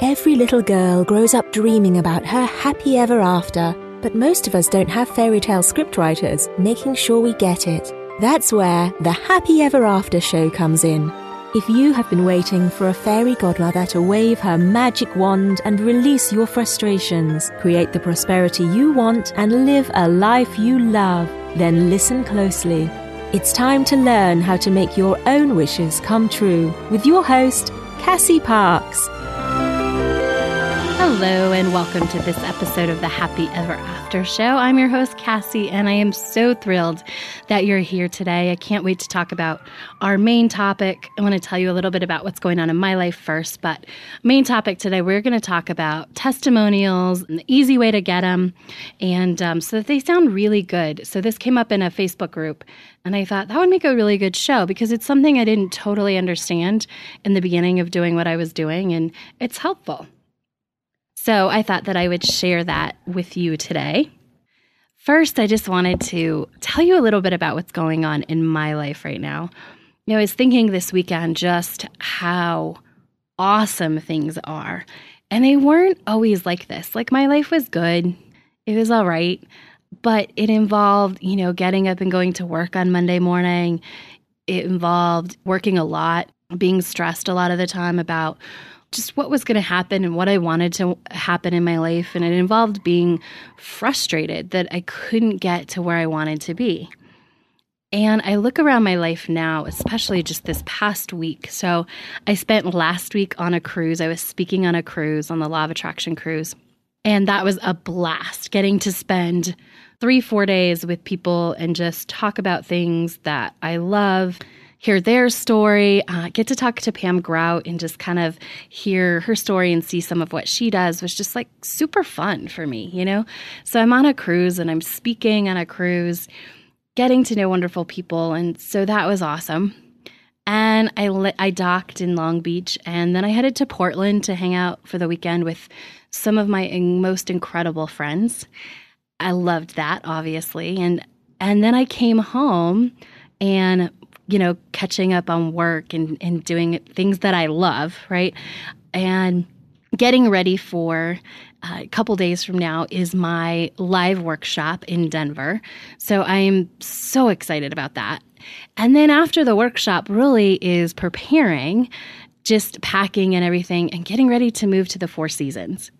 Every little girl grows up dreaming about her happy ever after, but most of us don't have fairy tale scriptwriters making sure we get it. That's where the Happy Ever After show comes in. If you have been waiting for a fairy godmother to wave her magic wand and release your frustrations, create the prosperity you want, and live a life you love, then listen closely. It's time to learn how to make your own wishes come true with your host, Cassie Parks. Hello, and welcome to this episode of the Happy Ever After Show. I'm your host, Cassie, and I am so thrilled that you're here today. I can't wait to talk about our main topic. I want to tell you a little bit about what's going on in my life first, but main topic today, we're going to talk about testimonials and the easy way to get them, and um, so that they sound really good. So, this came up in a Facebook group, and I thought that would make a really good show because it's something I didn't totally understand in the beginning of doing what I was doing, and it's helpful. So I thought that I would share that with you today. First, I just wanted to tell you a little bit about what's going on in my life right now. You know, I was thinking this weekend just how awesome things are. And they weren't always like this. Like, my life was good, it was all right, but it involved, you know, getting up and going to work on Monday morning. It involved working a lot, being stressed a lot of the time about just what was going to happen and what I wanted to happen in my life. And it involved being frustrated that I couldn't get to where I wanted to be. And I look around my life now, especially just this past week. So I spent last week on a cruise. I was speaking on a cruise, on the Law of Attraction cruise. And that was a blast getting to spend three, four days with people and just talk about things that I love hear their story, uh, get to talk to Pam Grout and just kind of hear her story and see some of what she does was just like super fun for me, you know? So I'm on a cruise and I'm speaking on a cruise, getting to know wonderful people. And so that was awesome. And I, li- I docked in Long Beach and then I headed to Portland to hang out for the weekend with some of my most incredible friends. I loved that, obviously. And and then I came home and you know, catching up on work and, and doing things that I love, right? And getting ready for uh, a couple days from now is my live workshop in Denver. So I'm so excited about that. And then after the workshop, really is preparing, just packing and everything, and getting ready to move to the Four Seasons.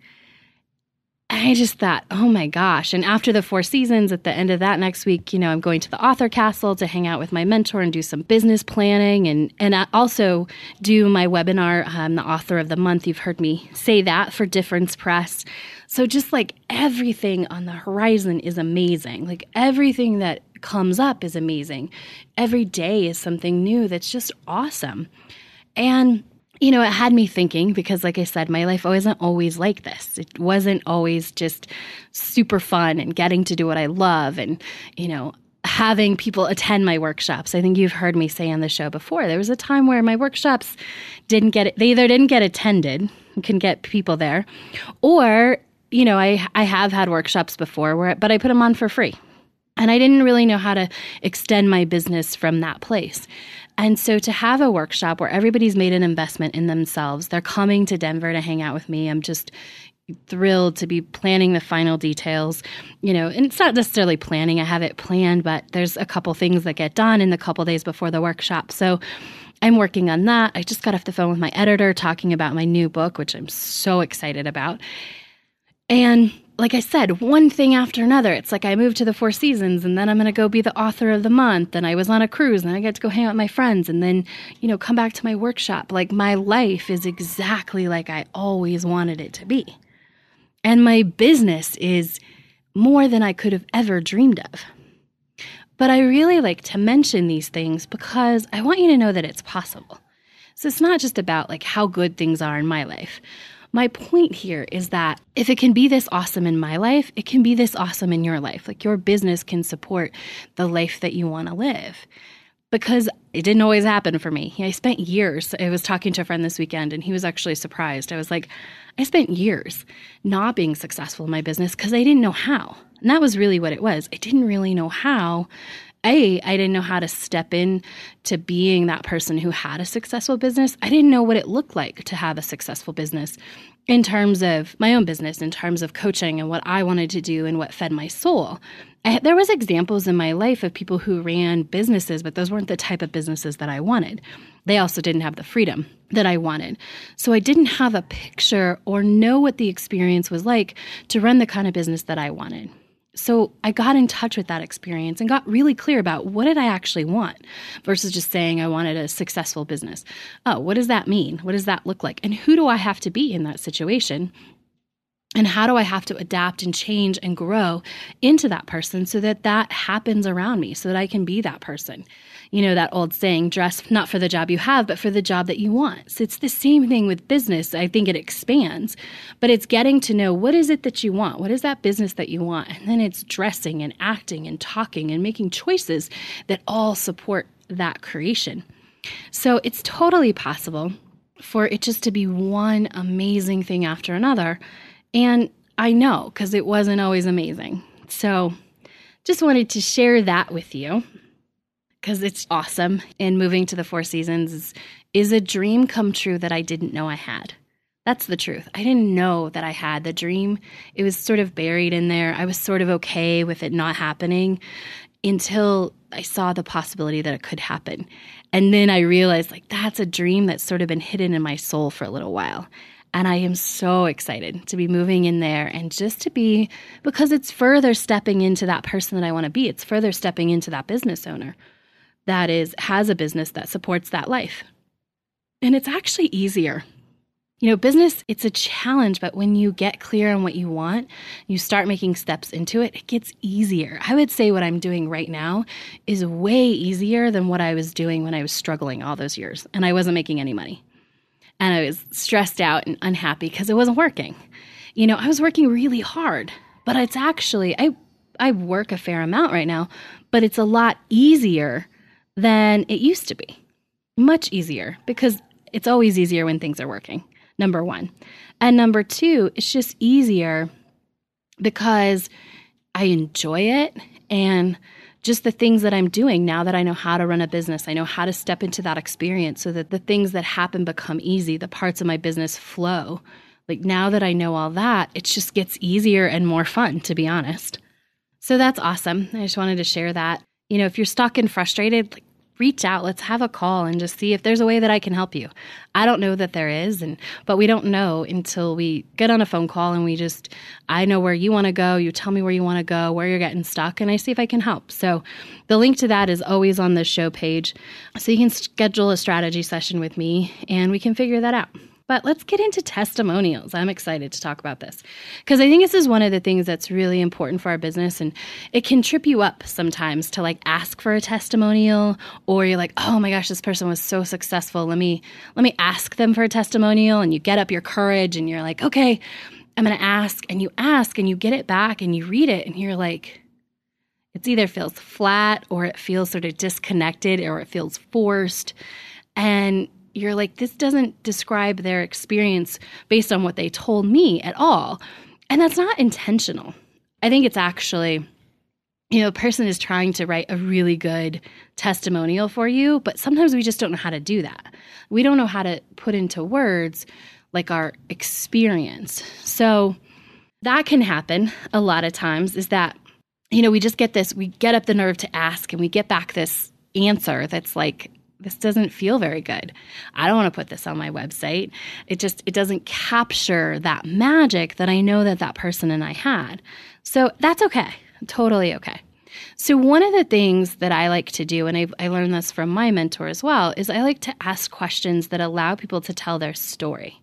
I just thought, oh my gosh. And after the four seasons, at the end of that next week, you know, I'm going to the author castle to hang out with my mentor and do some business planning and, and I also do my webinar, I'm the author of the month. You've heard me say that for Difference Press. So just like everything on the horizon is amazing. Like everything that comes up is amazing. Every day is something new that's just awesome. And you know, it had me thinking because, like I said, my life wasn't always like this. It wasn't always just super fun and getting to do what I love and, you know, having people attend my workshops. I think you've heard me say on the show before. There was a time where my workshops didn't get they either didn't get attended, can get people there, or you know, I I have had workshops before where but I put them on for free. And I didn't really know how to extend my business from that place. And so to have a workshop where everybody's made an investment in themselves, they're coming to Denver to hang out with me. I'm just thrilled to be planning the final details. You know, and it's not necessarily planning, I have it planned, but there's a couple things that get done in the couple days before the workshop. So I'm working on that. I just got off the phone with my editor talking about my new book, which I'm so excited about. And like I said, one thing after another. It's like I moved to the Four Seasons and then I'm going to go be the author of the month. And I was on a cruise and I get to go hang out with my friends and then, you know, come back to my workshop. Like my life is exactly like I always wanted it to be. And my business is more than I could have ever dreamed of. But I really like to mention these things because I want you to know that it's possible. So it's not just about like how good things are in my life my point here is that if it can be this awesome in my life, it can be this awesome in your life. Like your business can support the life that you want to live. Because it didn't always happen for me. I spent years. I was talking to a friend this weekend and he was actually surprised. I was like, I spent years not being successful in my business because I didn't know how. And that was really what it was. I didn't really know how a i didn't know how to step in to being that person who had a successful business i didn't know what it looked like to have a successful business in terms of my own business, in terms of coaching and what I wanted to do and what fed my soul. I, there was examples in my life of people who ran businesses, but those weren't the type of businesses that I wanted. They also didn't have the freedom that I wanted. So I didn't have a picture or know what the experience was like to run the kind of business that I wanted. So I got in touch with that experience and got really clear about what did I actually want versus just saying I wanted a successful business. Oh, what does that mean? What does that look like? And who do I have to be in that situation and how do I have to adapt and change and grow into that person so that that happens around me, so that I can be that person? You know, that old saying, dress not for the job you have, but for the job that you want. So it's the same thing with business. I think it expands, but it's getting to know what is it that you want? What is that business that you want? And then it's dressing and acting and talking and making choices that all support that creation. So it's totally possible for it just to be one amazing thing after another and I know because it wasn't always amazing. So just wanted to share that with you because it's awesome. And moving to the Four Seasons is, is a dream come true that I didn't know I had. That's the truth. I didn't know that I had the dream. It was sort of buried in there. I was sort of okay with it not happening until I saw the possibility that it could happen. And then I realized, like, that's a dream that's sort of been hidden in my soul for a little while. And I am so excited to be moving in there and just to be, because it's further stepping into that person that I want to be. It's further stepping into that business owner that is, has a business that supports that life. And it's actually easier. You know, business, it's a challenge, but when you get clear on what you want, you start making steps into it, it gets easier. I would say what I'm doing right now is way easier than what I was doing when I was struggling all those years and I wasn't making any money and I was stressed out and unhappy because it wasn't working. You know, I was working really hard, but it's actually I I work a fair amount right now, but it's a lot easier than it used to be. Much easier because it's always easier when things are working. Number 1. And number 2, it's just easier because I enjoy it and just the things that I'm doing now that I know how to run a business. I know how to step into that experience so that the things that happen become easy, the parts of my business flow. Like now that I know all that, it just gets easier and more fun, to be honest. So that's awesome. I just wanted to share that. You know, if you're stuck and frustrated, like reach out let's have a call and just see if there's a way that i can help you. I don't know that there is and but we don't know until we get on a phone call and we just i know where you want to go you tell me where you want to go where you're getting stuck and i see if i can help. So the link to that is always on the show page. So you can schedule a strategy session with me and we can figure that out but let's get into testimonials. I'm excited to talk about this because I think this is one of the things that's really important for our business. And it can trip you up sometimes to like ask for a testimonial or you're like, oh my gosh, this person was so successful. Let me, let me ask them for a testimonial. And you get up your courage and you're like, okay, I'm going to ask. And you ask and you get it back and you read it and you're like, it's either feels flat or it feels sort of disconnected or it feels forced. And you're like, this doesn't describe their experience based on what they told me at all. And that's not intentional. I think it's actually, you know, a person is trying to write a really good testimonial for you, but sometimes we just don't know how to do that. We don't know how to put into words like our experience. So that can happen a lot of times is that, you know, we just get this, we get up the nerve to ask and we get back this answer that's like this doesn't feel very good. I don't want to put this on my website. It just it doesn't capture that magic that I know that that person and I had. So that's okay. Totally okay. So one of the things that I like to do and I, I learned this from my mentor as well is I like to ask questions that allow people to tell their story.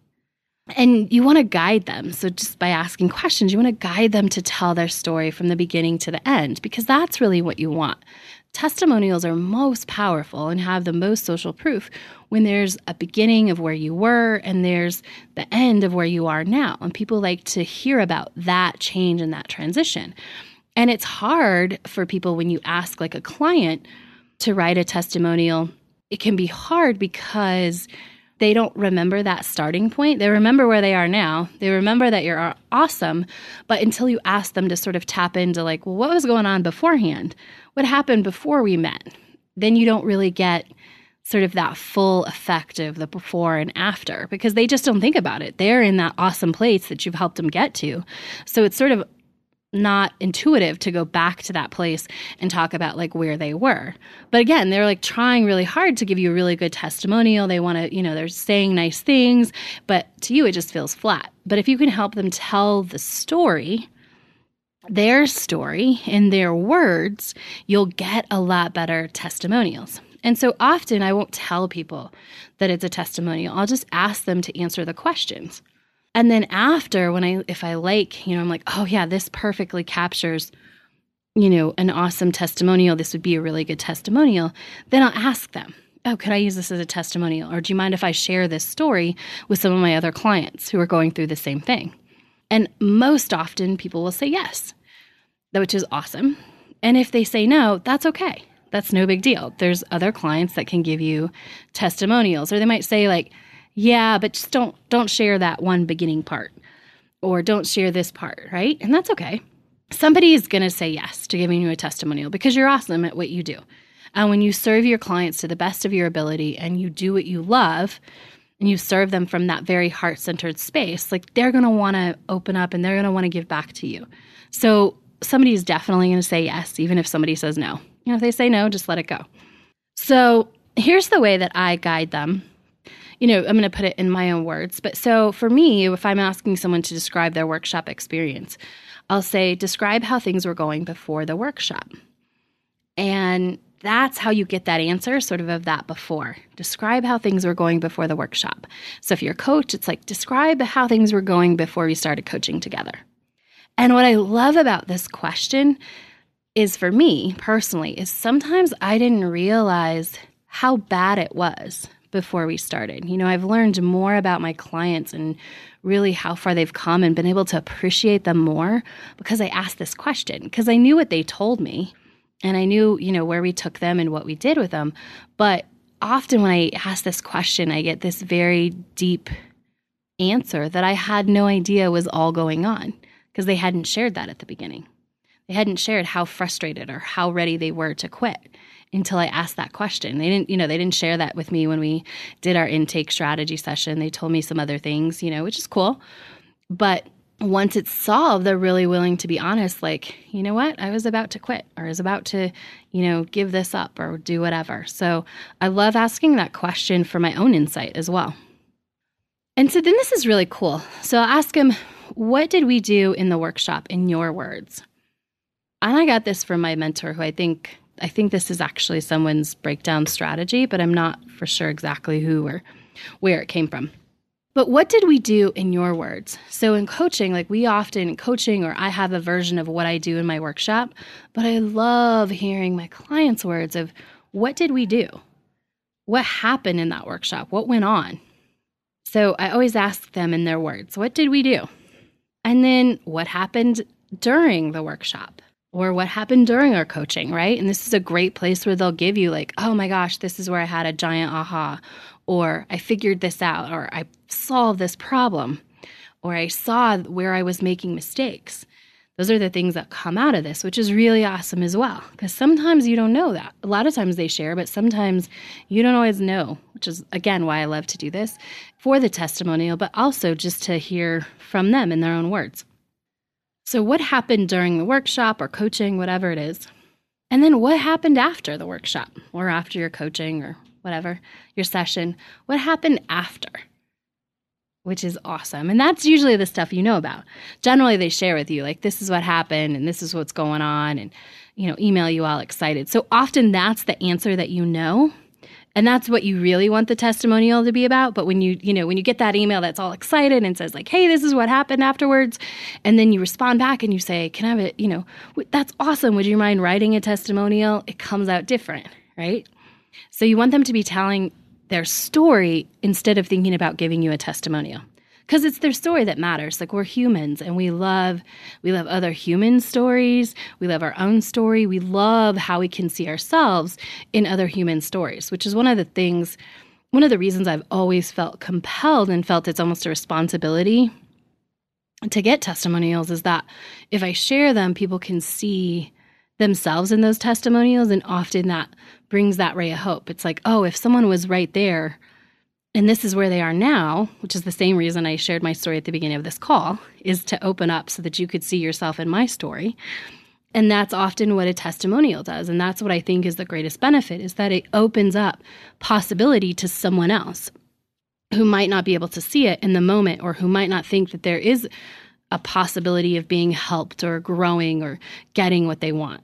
And you want to guide them. So, just by asking questions, you want to guide them to tell their story from the beginning to the end, because that's really what you want. Testimonials are most powerful and have the most social proof when there's a beginning of where you were and there's the end of where you are now. And people like to hear about that change and that transition. And it's hard for people when you ask, like a client, to write a testimonial. It can be hard because they don't remember that starting point. They remember where they are now. They remember that you're awesome, but until you ask them to sort of tap into, like, well, what was going on beforehand? what happened before we met, then you don't really get sort of that full effect of the before and after because they just don't think about it. They're in that awesome place that you've helped them get to. So it's sort of not intuitive to go back to that place and talk about like where they were. But again, they're like trying really hard to give you a really good testimonial. They want to, you know, they're saying nice things, but to you it just feels flat. But if you can help them tell the story, their story in their words, you'll get a lot better testimonials. And so often I won't tell people that it's a testimonial. I'll just ask them to answer the questions. And then after, when I, if I like, you know, I'm like, oh yeah, this perfectly captures, you know, an awesome testimonial. This would be a really good testimonial. Then I'll ask them, oh, could I use this as a testimonial? Or do you mind if I share this story with some of my other clients who are going through the same thing? And most often people will say yes, which is awesome. And if they say no, that's okay. That's no big deal. There's other clients that can give you testimonials, or they might say, like, yeah, but just don't don't share that one beginning part or don't share this part, right? And that's okay. Somebody is going to say yes to giving you a testimonial because you're awesome at what you do. And when you serve your clients to the best of your ability and you do what you love and you serve them from that very heart-centered space, like they're going to want to open up and they're going to want to give back to you. So somebody is definitely going to say yes even if somebody says no. You know, if they say no, just let it go. So, here's the way that I guide them you know, I'm going to put it in my own words. But so for me, if I'm asking someone to describe their workshop experience, I'll say, describe how things were going before the workshop. And that's how you get that answer, sort of of that before. Describe how things were going before the workshop. So if you're a coach, it's like, describe how things were going before we started coaching together. And what I love about this question is for me personally, is sometimes I didn't realize how bad it was before we started. You know, I've learned more about my clients and really how far they've come and been able to appreciate them more because I asked this question because I knew what they told me and I knew, you know, where we took them and what we did with them. But often when I ask this question, I get this very deep answer that I had no idea was all going on because they hadn't shared that at the beginning. They hadn't shared how frustrated or how ready they were to quit until I asked that question. They didn't, you know, they didn't share that with me when we did our intake strategy session. They told me some other things, you know, which is cool. But once it's solved, they're really willing to be honest, like, you know what, I was about to quit or I was about to, you know, give this up or do whatever. So I love asking that question for my own insight as well. And so then this is really cool. So I'll ask him, what did we do in the workshop in your words? And I got this from my mentor, who I think I think this is actually someone's breakdown strategy, but I'm not for sure exactly who or where it came from. But what did we do in your words? So in coaching, like we often coaching or I have a version of what I do in my workshop, but I love hearing my clients' words of what did we do? What happened in that workshop? What went on? So I always ask them in their words, what did we do? And then what happened during the workshop? Or what happened during our coaching, right? And this is a great place where they'll give you, like, oh my gosh, this is where I had a giant aha, or I figured this out, or I solved this problem, or I saw where I was making mistakes. Those are the things that come out of this, which is really awesome as well. Because sometimes you don't know that. A lot of times they share, but sometimes you don't always know, which is, again, why I love to do this for the testimonial, but also just to hear from them in their own words. So, what happened during the workshop or coaching, whatever it is? And then what happened after the workshop or after your coaching or whatever, your session? What happened after? Which is awesome. And that's usually the stuff you know about. Generally, they share with you, like, this is what happened and this is what's going on, and, you know, email you all excited. So often that's the answer that you know and that's what you really want the testimonial to be about. But when you you know when you get that email that's all excited and says like hey this is what happened afterwards and then you respond back and you say can i have it you know that's awesome. Would you mind writing a testimonial? It comes out different right? So you want them to be telling their story instead of thinking about giving you a testimonial because it's their story that matters like we're humans and we love we love other human stories we love our own story we love how we can see ourselves in other human stories which is one of the things one of the reasons i've always felt compelled and felt it's almost a responsibility to get testimonials is that if i share them people can see themselves in those testimonials. And often that brings that ray of hope. It's like, oh, if someone was right there and this is where they are now, which is the same reason I shared my story at the beginning of this call, is to open up so that you could see yourself in my story. And that's often what a testimonial does. And that's what I think is the greatest benefit is that it opens up possibility to someone else who might not be able to see it in the moment or who might not think that there is a possibility of being helped or growing or getting what they want.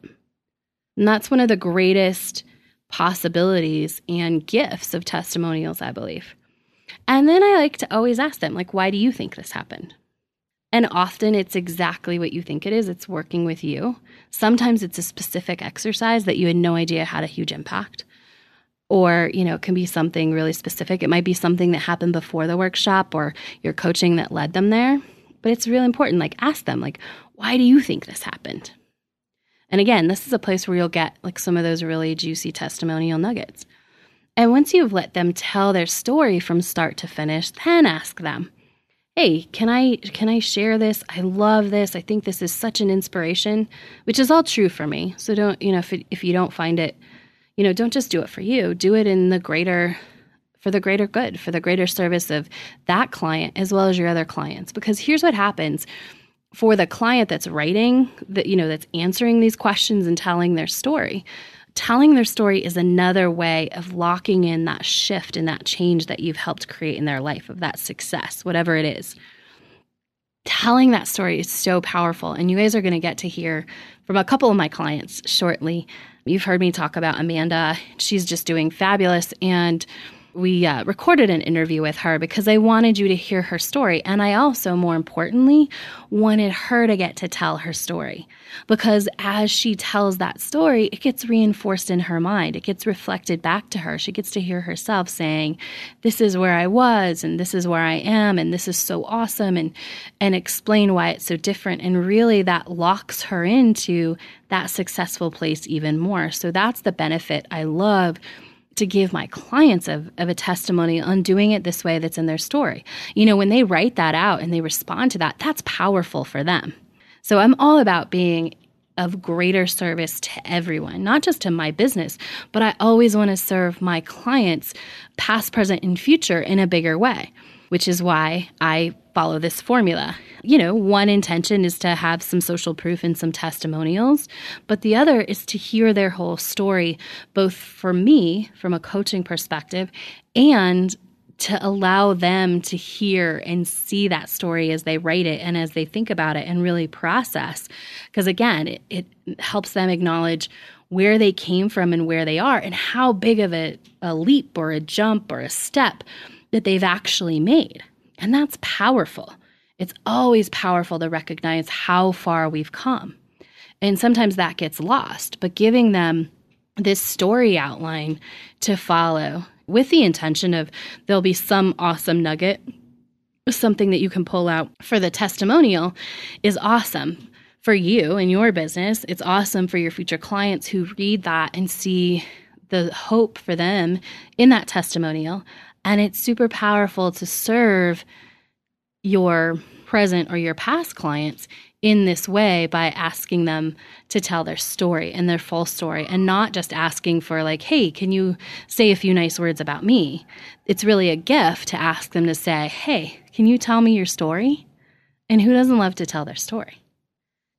And that's one of the greatest possibilities and gifts of testimonials, I believe. And then I like to always ask them, like, why do you think this happened? And often it's exactly what you think it is. It's working with you. Sometimes it's a specific exercise that you had no idea had a huge impact. Or, you know, it can be something really specific. It might be something that happened before the workshop or your coaching that led them there. But it's really important. Like, ask them, like, why do you think this happened? And again, this is a place where you'll get like some of those really juicy testimonial nuggets. And once you've let them tell their story from start to finish, then ask them, "Hey, can I can I share this? I love this. I think this is such an inspiration," which is all true for me. So don't, you know, if it, if you don't find it, you know, don't just do it for you. Do it in the greater for the greater good, for the greater service of that client as well as your other clients. Because here's what happens for the client that's writing that you know that's answering these questions and telling their story telling their story is another way of locking in that shift and that change that you've helped create in their life of that success, whatever it is. Telling that story is so powerful. And you guys are going to get to hear from a couple of my clients shortly. You've heard me talk about Amanda. She's just doing fabulous. And we uh, recorded an interview with her because I wanted you to hear her story. And I also, more importantly, wanted her to get to tell her story. Because as she tells that story, it gets reinforced in her mind. It gets reflected back to her. She gets to hear herself saying, This is where I was, and this is where I am, and this is so awesome, and, and explain why it's so different. And really, that locks her into that successful place even more. So that's the benefit I love to give my clients of, of a testimony on doing it this way that's in their story. You know, when they write that out and they respond to that, that's powerful for them. So I'm all about being of greater service to everyone, not just to my business, but I always want to serve my clients, past, present, and future, in a bigger way which is why I follow this formula. You know, one intention is to have some social proof and some testimonials, but the other is to hear their whole story, both for me from a coaching perspective and to allow them to hear and see that story as they write it and as they think about it and really process. Because again, it, it, helps them acknowledge where they came from and where they are and how big of a, a leap or a jump or a step that they've actually made. And that's powerful. It's always powerful to recognize how far we've come. And sometimes that gets lost, but giving them this story outline to follow with the intention of there'll be some awesome nugget, something that you can pull out for the testimonial is awesome for you and your business. It's awesome for your future clients who read that and see the hope for them in that testimonial and it's super powerful to serve your present or your past clients in this way by asking them to tell their story and their full story and not just asking for, like, hey, can you say a few nice words about me? It's really a gift to ask them to say, hey, can you tell me your story? And who doesn't love to tell their story?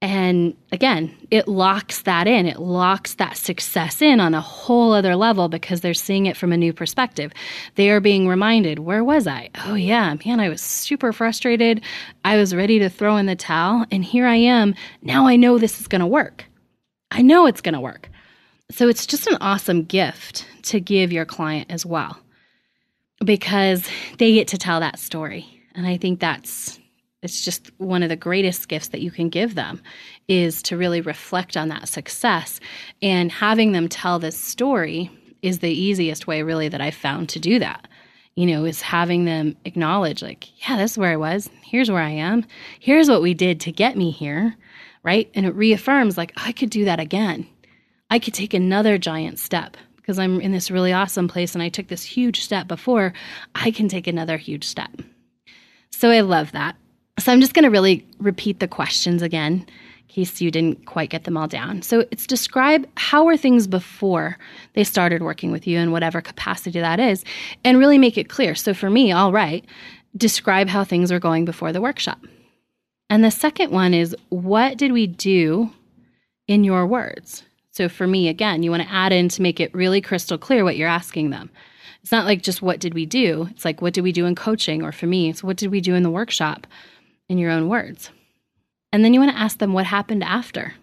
And again, it locks that in. It locks that success in on a whole other level because they're seeing it from a new perspective. They are being reminded, where was I? Oh, yeah, man, I was super frustrated. I was ready to throw in the towel. And here I am. Now I know this is going to work. I know it's going to work. So it's just an awesome gift to give your client as well because they get to tell that story. And I think that's it's just one of the greatest gifts that you can give them is to really reflect on that success and having them tell this story is the easiest way really that I've found to do that. You know, is having them acknowledge like, yeah, this is where I was. Here's where I am. Here's what we did to get me here, right? And it reaffirms like I could do that again. I could take another giant step because I'm in this really awesome place and I took this huge step before. I can take another huge step. So I love that. So I'm just going to really repeat the questions again. In case you didn't quite get them all down. So it's describe how were things before they started working with you in whatever capacity that is, and really make it clear. So for me, all right, describe how things were going before the workshop. And the second one is what did we do in your words? So for me, again, you want to add in to make it really crystal clear what you're asking them. It's not like just what did we do? It's like what did we do in coaching? Or for me, it's what did we do in the workshop in your own words? And then you want to ask them what happened after.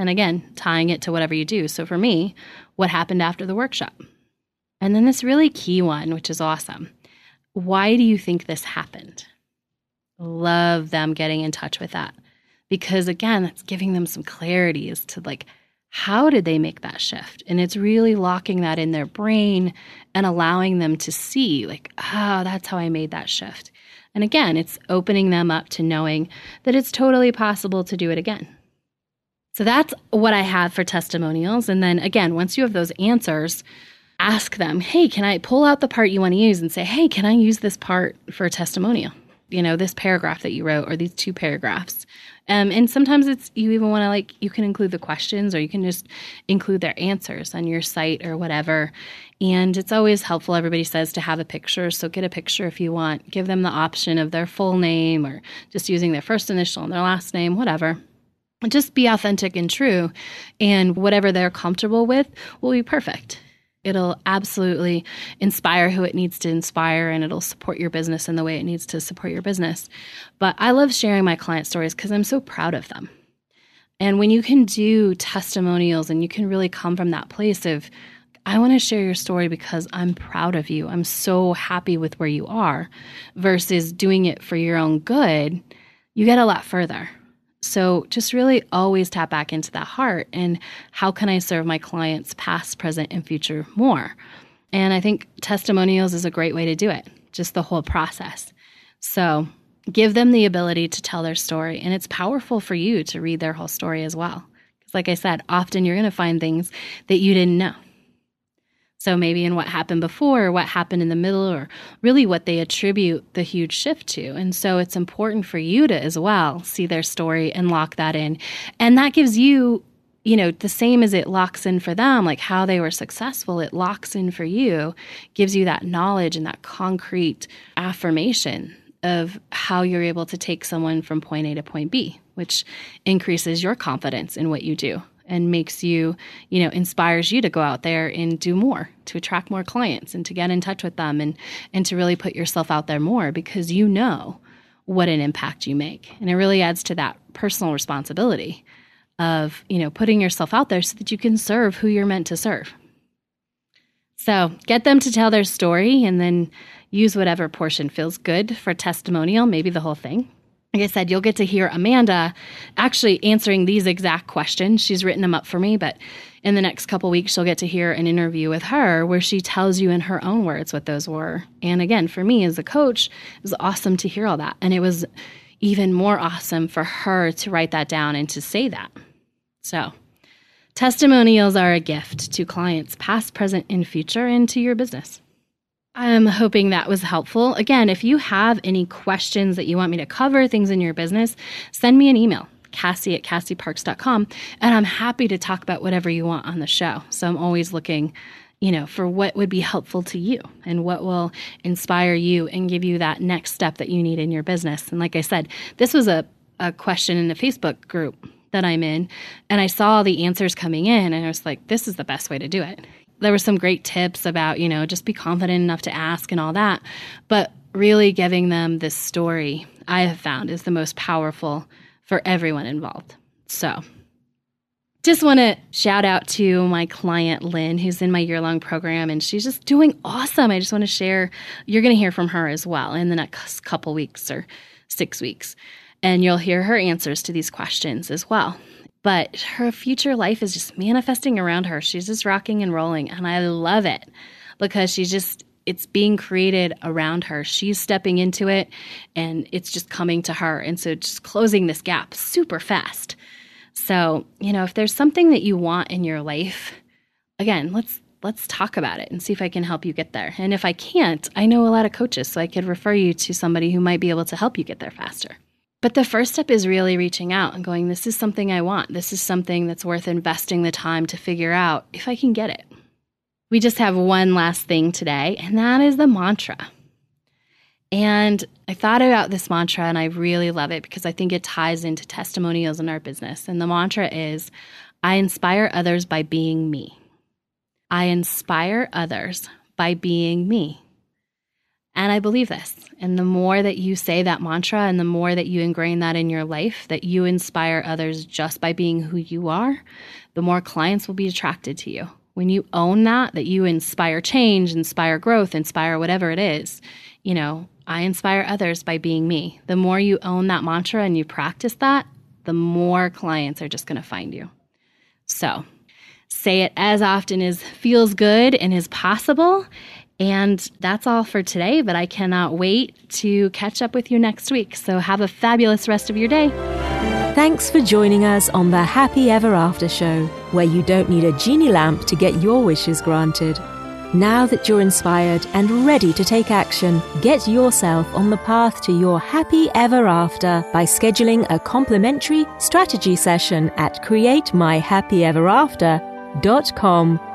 And again, tying it to whatever you do. So for me, what happened after the workshop? And then this really key one, which is awesome. Why do you think this happened? Love them getting in touch with that. Because again, that's giving them some clarity as to like, how did they make that shift? And it's really locking that in their brain and allowing them to see, like, oh, that's how I made that shift. And again, it's opening them up to knowing that it's totally possible to do it again. So that's what I have for testimonials. And then again, once you have those answers, ask them, hey, can I pull out the part you want to use and say, hey, can I use this part for a testimonial? You know, this paragraph that you wrote or these two paragraphs. Um, and sometimes it's you even want to like you can include the questions or you can just include their answers on your site or whatever. And it's always helpful, everybody says, to have a picture. So get a picture if you want. Give them the option of their full name or just using their first initial and their last name, whatever. Just be authentic and true, and whatever they're comfortable with will be perfect. It'll absolutely inspire who it needs to inspire and it'll support your business in the way it needs to support your business. But I love sharing my client stories because I'm so proud of them. And when you can do testimonials and you can really come from that place of, I want to share your story because I'm proud of you. I'm so happy with where you are versus doing it for your own good, you get a lot further. So just really always tap back into that heart and how can I serve my clients past, present, and future more? And I think testimonials is a great way to do it, just the whole process. So give them the ability to tell their story. And it's powerful for you to read their whole story as well. Because, like I said, often you're going to find things that you didn't know. So maybe in what happened before, or what happened in the middle, or really what they attribute the huge shift to. And so it's important for you to as well see their story and lock that in. And that gives you you know, the same as it locks in for them, like how they were successful, it locks in for you, gives you that knowledge and that concrete affirmation of how you're able to take someone from point A to point B, which increases your confidence in what you do and makes you, you know, inspires you to go out there and do more, to attract more clients and to get in touch with them and and to really put yourself out there more because you know what an impact you make. And it really adds to that personal responsibility of, you know, putting yourself out there so that you can serve who you're meant to serve. So, get them to tell their story and then use whatever portion feels good for testimonial, maybe the whole thing like I said, you'll get to hear Amanda actually answering these exact questions. She's written them up for me, but in the next couple weeks, you'll get to hear an interview with her where she tells you in her own words what those were. And again, for me as a coach, it was awesome to hear all that. And it was even more awesome for her to write that down and to say that. So, testimonials are a gift to clients, past, present, and future, and to your business. I'm hoping that was helpful. Again, if you have any questions that you want me to cover, things in your business, send me an email, Cassie at CassieParks.com, and I'm happy to talk about whatever you want on the show. So I'm always looking, you know, for what would be helpful to you and what will inspire you and give you that next step that you need in your business. And like I said, this was a, a question in the Facebook group that I'm in, and I saw the answers coming in, and I was like, this is the best way to do it there were some great tips about, you know, just be confident enough to ask and all that. But really giving them this story, I have found is the most powerful for everyone involved. So, just want to shout out to my client Lynn, who's in my year long program, and she's just doing awesome. I just want to share, you're going to hear from her as well in the next couple weeks or six weeks. And you'll hear her answers to these questions as well but her future life is just manifesting around her. She's just rocking and rolling, and I love it because she's just it's being created around her. She's stepping into it and it's just coming to her. And so just closing this gap super fast. So, you know, if there's something that you want in your life, again, let's let's talk about it and see if I can help you get there. And if I can't, I know a lot of coaches, so I could refer you to somebody who might be able to help you get there faster. But the first step is really reaching out and going, This is something I want. This is something that's worth investing the time to figure out if I can get it. We just have one last thing today, and that is the mantra. And I thought about this mantra and I really love it because I think it ties into testimonials in our business. And the mantra is I inspire others by being me. I inspire others by being me. And I believe this. And the more that you say that mantra and the more that you ingrain that in your life, that you inspire others just by being who you are, the more clients will be attracted to you. When you own that, that you inspire change, inspire growth, inspire whatever it is, you know, I inspire others by being me. The more you own that mantra and you practice that, the more clients are just going to find you. So say it as often as feels good and is possible. And that's all for today, but I cannot wait to catch up with you next week. So have a fabulous rest of your day. Thanks for joining us on the Happy Ever After show, where you don't need a genie lamp to get your wishes granted. Now that you're inspired and ready to take action, get yourself on the path to your happy ever after by scheduling a complimentary strategy session at createmyhappyeverafter.com